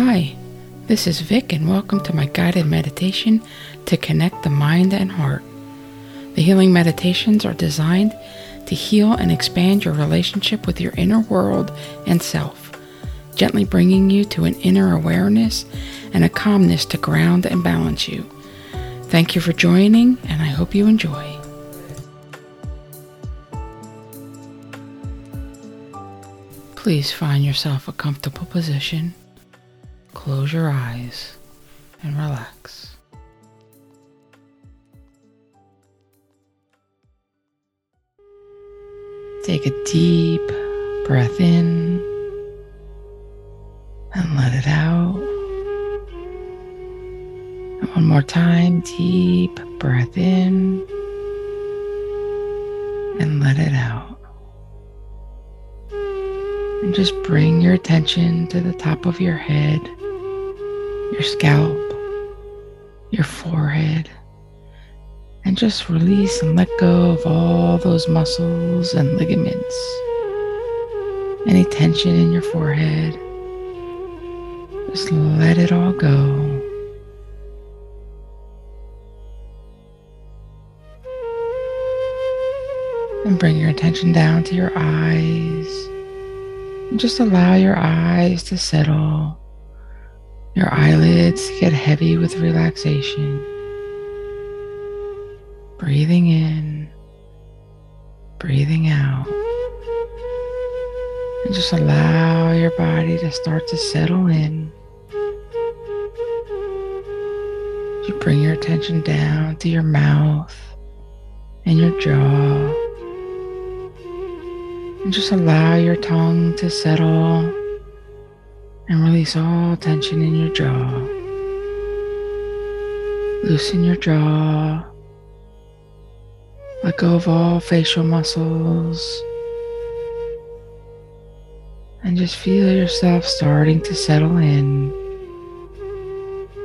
Hi, this is Vic, and welcome to my guided meditation to connect the mind and heart. The healing meditations are designed to heal and expand your relationship with your inner world and self, gently bringing you to an inner awareness and a calmness to ground and balance you. Thank you for joining, and I hope you enjoy. Please find yourself a comfortable position. Close your eyes and relax. Take a deep breath in and let it out. And one more time, deep breath in and let it out. And just bring your attention to the top of your head, your scalp, your forehead, and just release and let go of all those muscles and ligaments. Any tension in your forehead, just let it all go. And bring your attention down to your eyes And just allow your eyes to settle, your eyelids get heavy with relaxation. Breathing in, breathing out. And just allow your body to start to settle in. You bring your attention down to your mouth and your jaw. And just allow your tongue to settle and release all tension in your jaw. Loosen your jaw. Let go of all facial muscles. And just feel yourself starting to settle in.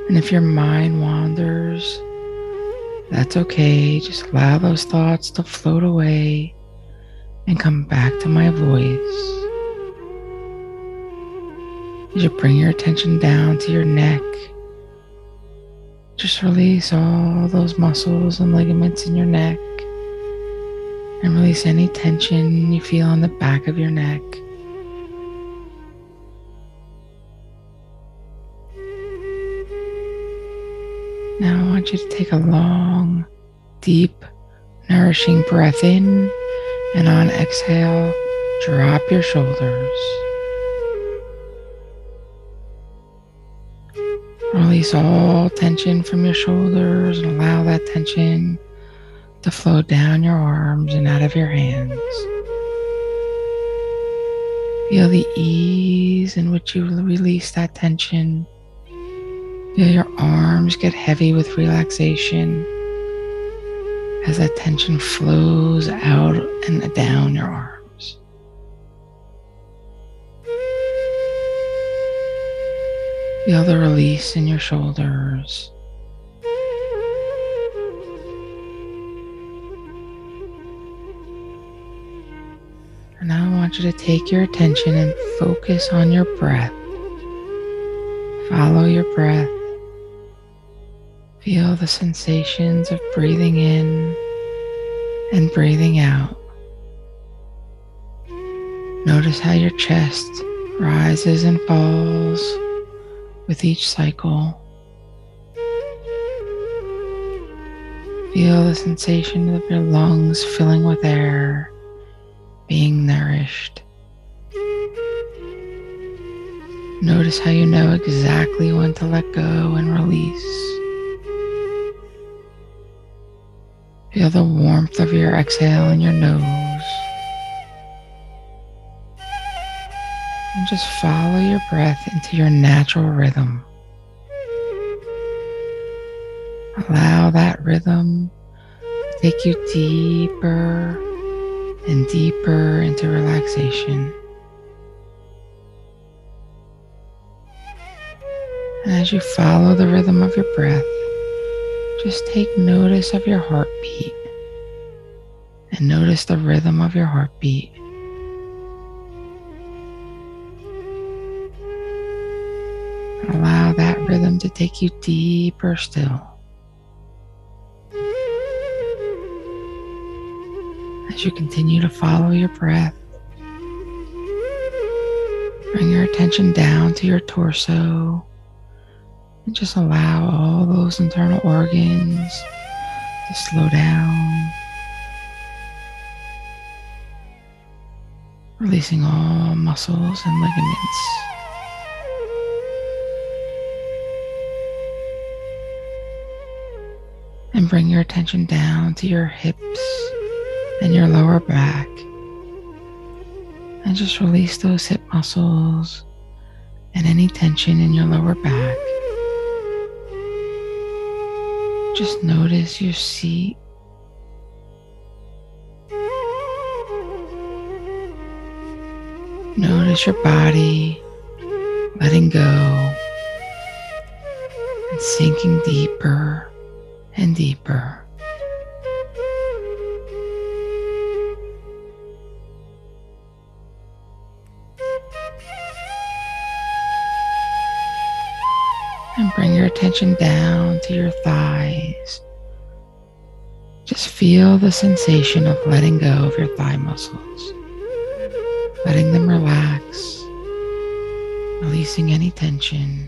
And if your mind wanders, that's okay. Just allow those thoughts to float away and come back to my voice. You bring your attention down to your neck, just release all those muscles and ligaments in your neck and release any tension you feel on the back of your neck. Now I want you to take a long, deep, nourishing breath in and on exhale, drop your shoulders. Release all tension from your shoulders and allow that tension to flow down your arms and out of your hands. Feel the ease in which you release that tension. Feel your arms get heavy with relaxation as that tension flows out and down your arms. Feel the release in your shoulders. And now I want you to take your attention and focus on your breath. Follow your breath. Feel the sensations of breathing in and breathing out. Notice how your chest rises and falls with each cycle. Feel the sensation of your lungs filling with air, being nourished. Notice how you know exactly when to let go and release. Feel the warmth of your exhale in your nose. And just follow your breath into your natural rhythm. Allow that rhythm to take you deeper and deeper into relaxation. And as you follow the rhythm of your breath, just take notice of your heartbeat and notice the rhythm of your heartbeat. Allow that rhythm to take you deeper still. As you continue to follow your breath, bring your attention down to your torso and just allow all those internal organs to slow down. Releasing all muscles and ligaments. And bring your attention down to your hips and your lower back. And just release those hip muscles and any tension in your lower back. Just notice your seat. Notice your body letting go and sinking deeper and deeper. And bring your attention down to your thighs. Just feel the sensation of letting go of your thigh muscles, letting them relax, releasing any tension.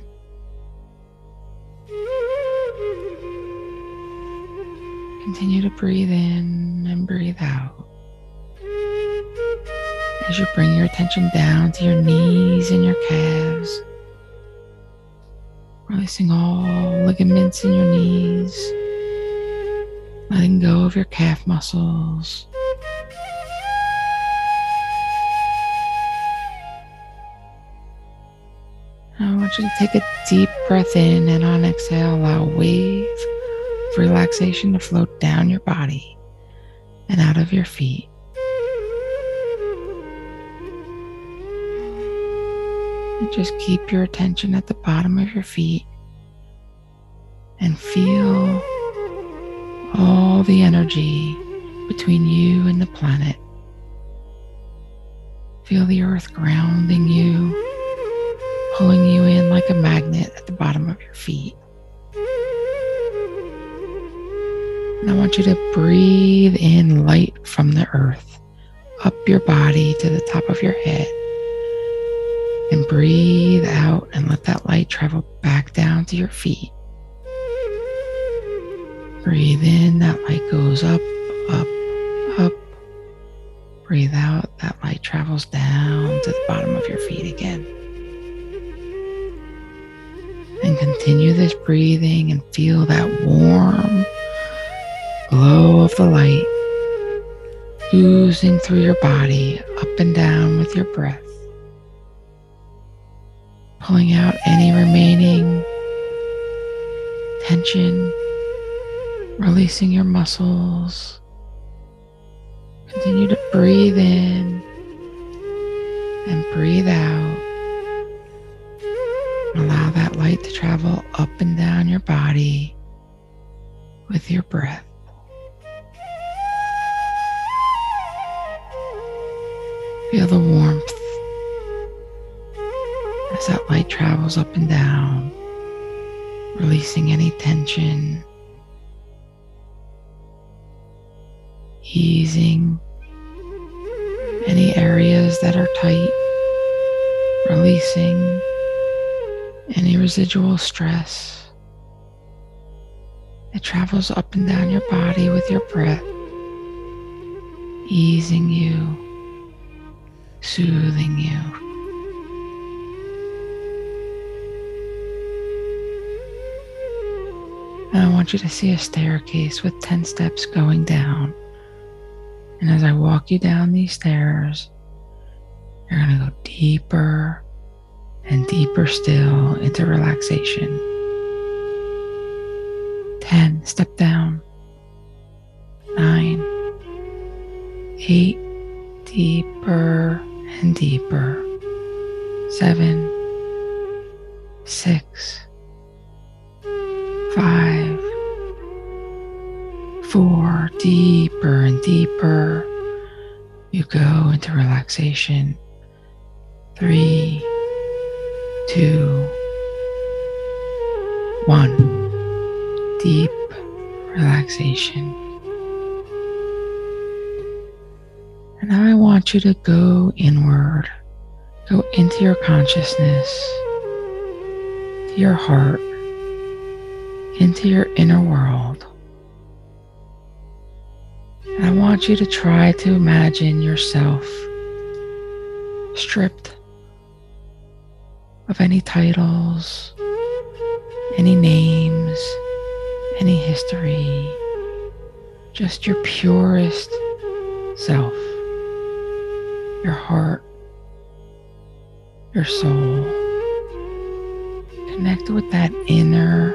Continue to breathe in and breathe out. As you bring your attention down to your knees and your calves, releasing all ligaments in your knees, letting go of your calf muscles. I want you to take a deep breath in and on exhale, allow wave relaxation to float down your body and out of your feet. And just keep your attention at the bottom of your feet and feel all the energy between you and the planet. Feel the earth grounding you, pulling you in like a magnet at the bottom of your feet. I want you to breathe in light from the earth up your body to the top of your head. And breathe out and let that light travel back down to your feet. Breathe in, that light goes up, up, up. Breathe out, that light travels down to the bottom of your feet again. And continue this breathing and feel that warm glow of the light oozing through your body up and down with your breath pulling out any remaining tension, releasing your muscles. Continue to breathe in and breathe out. Allow that light to travel up and down your body with your breath. Feel the warmth as that light travels up and down, releasing any tension, easing any areas that are tight, releasing any residual stress. It travels up and down your body with your breath, easing you, soothing you. And I want you to see a staircase with 10 steps going down. And as I walk you down these stairs, you're going to go deeper and deeper still into relaxation. 10, step down. 9, 8, deeper and deeper. 7, 6, five, four, deeper and deeper. You go into relaxation. Three, two, One, deep relaxation. And now I want you to go inward, go into your consciousness, to your heart, into your inner world. And I want you to try to imagine yourself stripped of any titles, any names, any history, just your purest self, your heart, your soul. Connect with that inner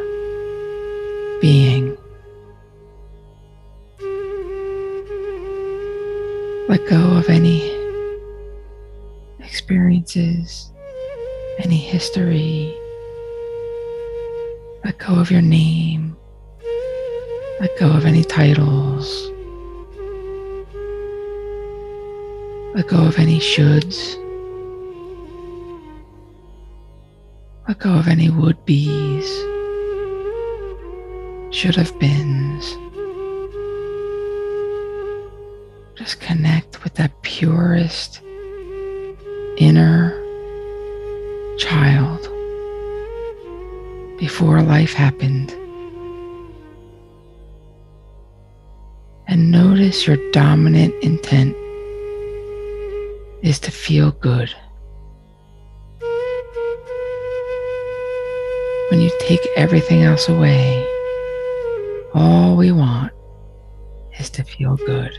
being. Let go of any experiences, any history. Let go of your name. Let go of any titles. Let go of any shoulds. Let go of any would be's, should have beens. Just connect with that purest inner child before life happened. And notice your dominant intent is to feel good. When you take everything else away, all we want is to feel good.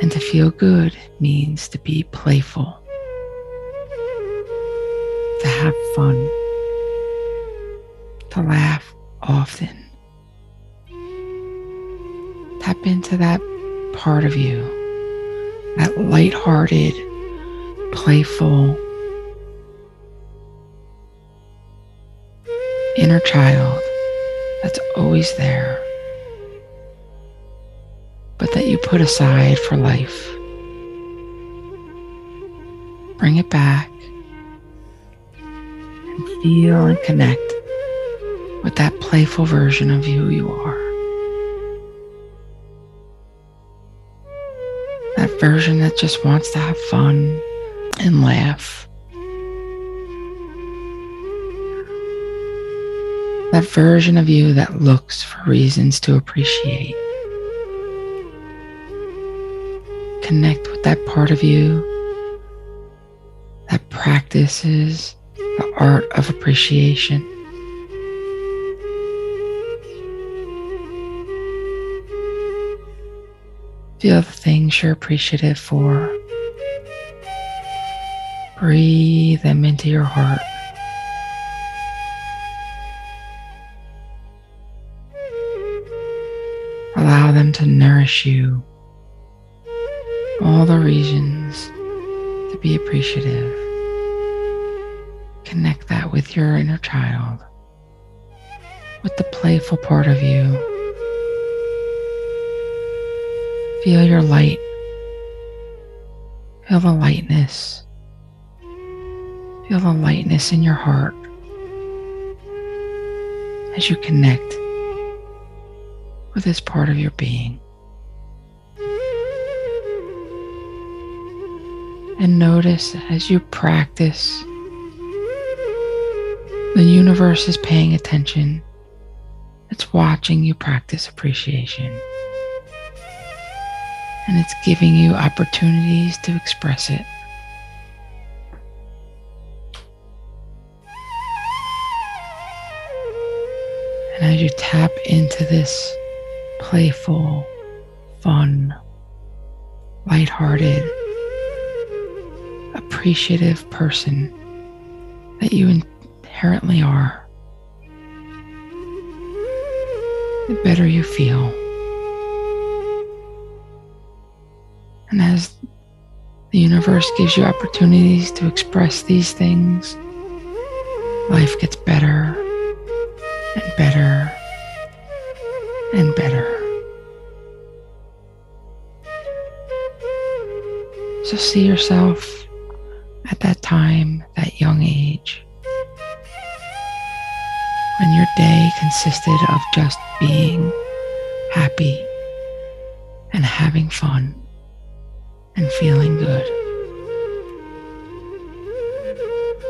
And to feel good means to be playful, to have fun, to laugh often. Tap into that part of you, that light-hearted, playful inner child that's always there but that you put aside for life. Bring it back and feel and connect with that playful version of you you are. Version that just wants to have fun and laugh. That version of you that looks for reasons to appreciate. connect with that part of you that practices the art of appreciation. Feel the things you're appreciative for. Breathe them into your heart. Allow them to nourish you all the reasons to be appreciative. Connect that with your inner child, with the playful part of you. Feel your light. Feel the lightness. Feel the lightness in your heart as you connect with this part of your being. And notice as you practice, the universe is paying attention. It's watching you practice appreciation. And it's giving you opportunities to express it. And as you tap into this playful, fun, lighthearted, appreciative person that you inherently are, the better you feel. And as the universe gives you opportunities to express these things, life gets better and better and better. So see yourself at that time, that young age, when your day consisted of just being happy and having fun and feeling good.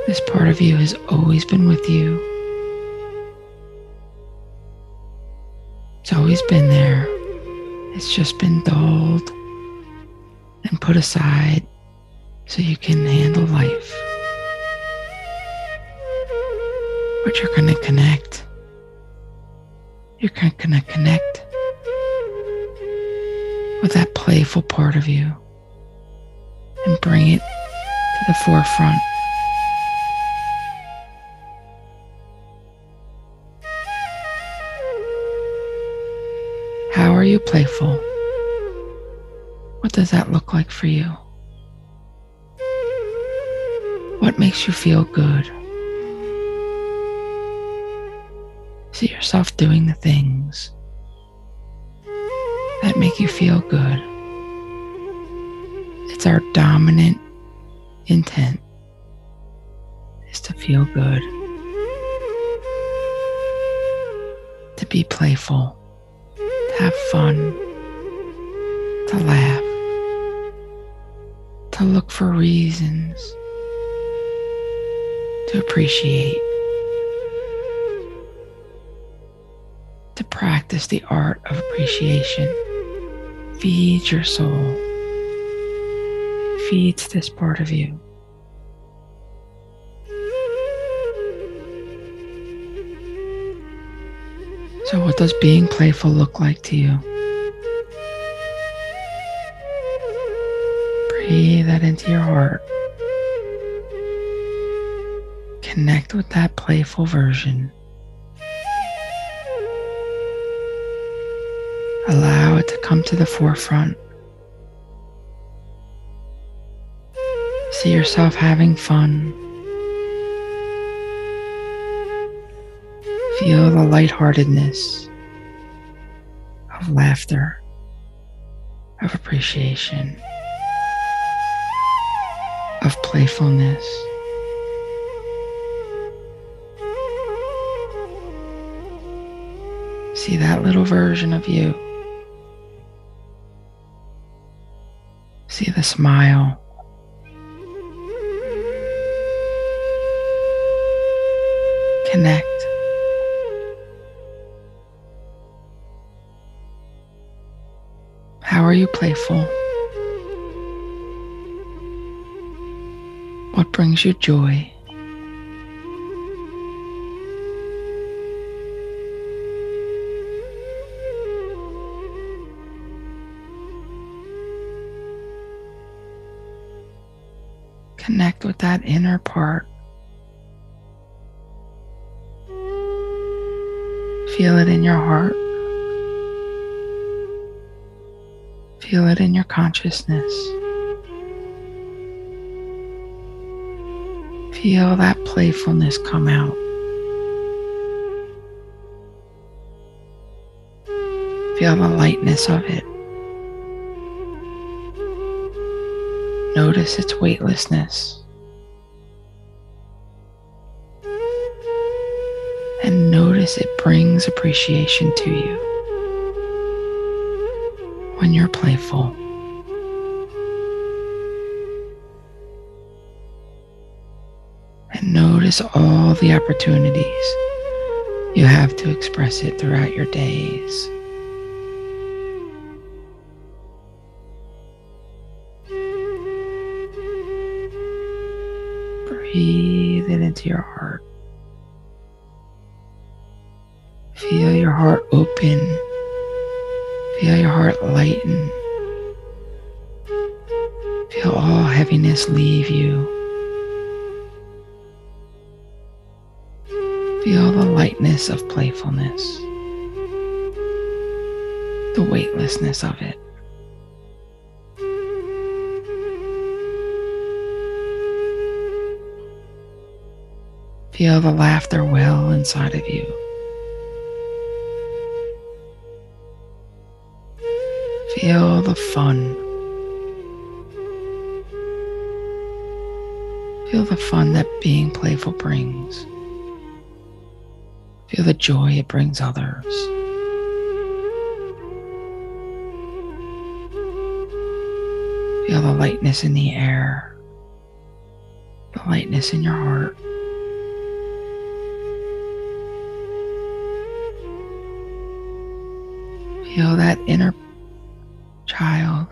This part of you has always been with you. It's always been there. It's just been dulled and put aside so you can handle life. But you're going to connect. You're going to connect with that playful part of you and bring it to the forefront. How are you playful? What does that look like for you? What makes you feel good? See yourself doing the things that make you feel good. It's our dominant intent is to feel good, to be playful, to have fun, to laugh, to look for reasons, to appreciate, to practice the art of appreciation. Feed your soul. Feeds this part of you. So, what does being playful look like to you? Breathe that into your heart. Connect with that playful version. Allow it to come to the forefront. See yourself having fun. Feel the lightheartedness of laughter, of appreciation, of playfulness. See that little version of you. See the smile. Connect. How are you playful? What brings you joy? Connect with that inner part. Feel it in your heart. Feel it in your consciousness. Feel that playfulness come out. Feel the lightness of it. Notice its weightlessness. It brings appreciation to you when you're playful. And notice all the opportunities you have to express it throughout your days. Breathe it into your heart. Your heart open. Feel your heart lighten. Feel all heaviness leave you. Feel the lightness of playfulness, the weightlessness of it. Feel the laughter well inside of you. Feel the fun. Feel the fun that being playful brings. Feel the joy it brings others. Feel the lightness in the air, the lightness in your heart. Feel that inner child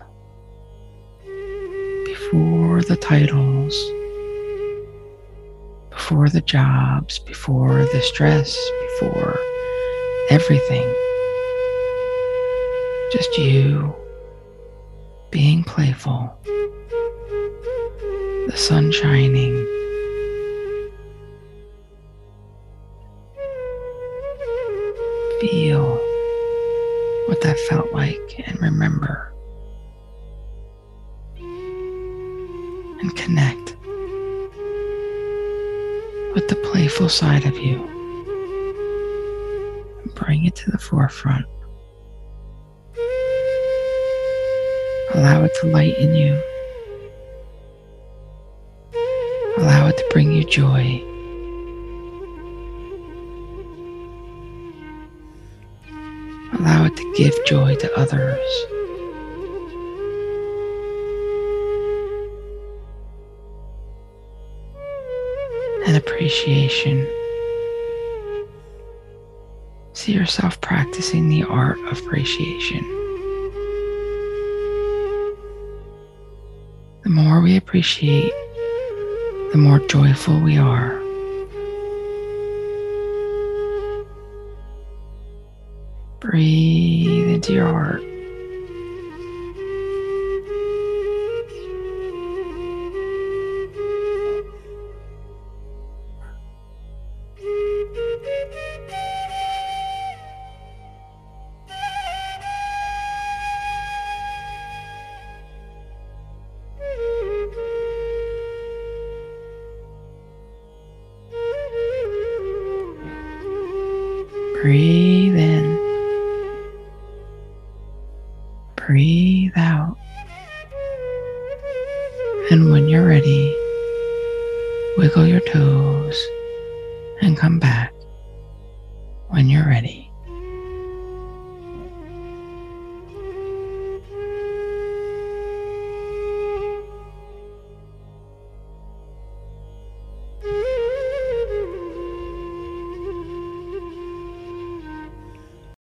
before the titles, before the jobs, before the stress, before everything. Just you being playful, the sun shining. That felt like and remember and connect with the playful side of you. And bring it to the forefront. Allow it to lighten you. Allow it to bring you joy. Allow to give joy to others. And appreciation. See yourself practicing the art of appreciation. The more we appreciate, the more joyful we are. Breathe into your heart. Breathe in. Wiggle your toes and come back.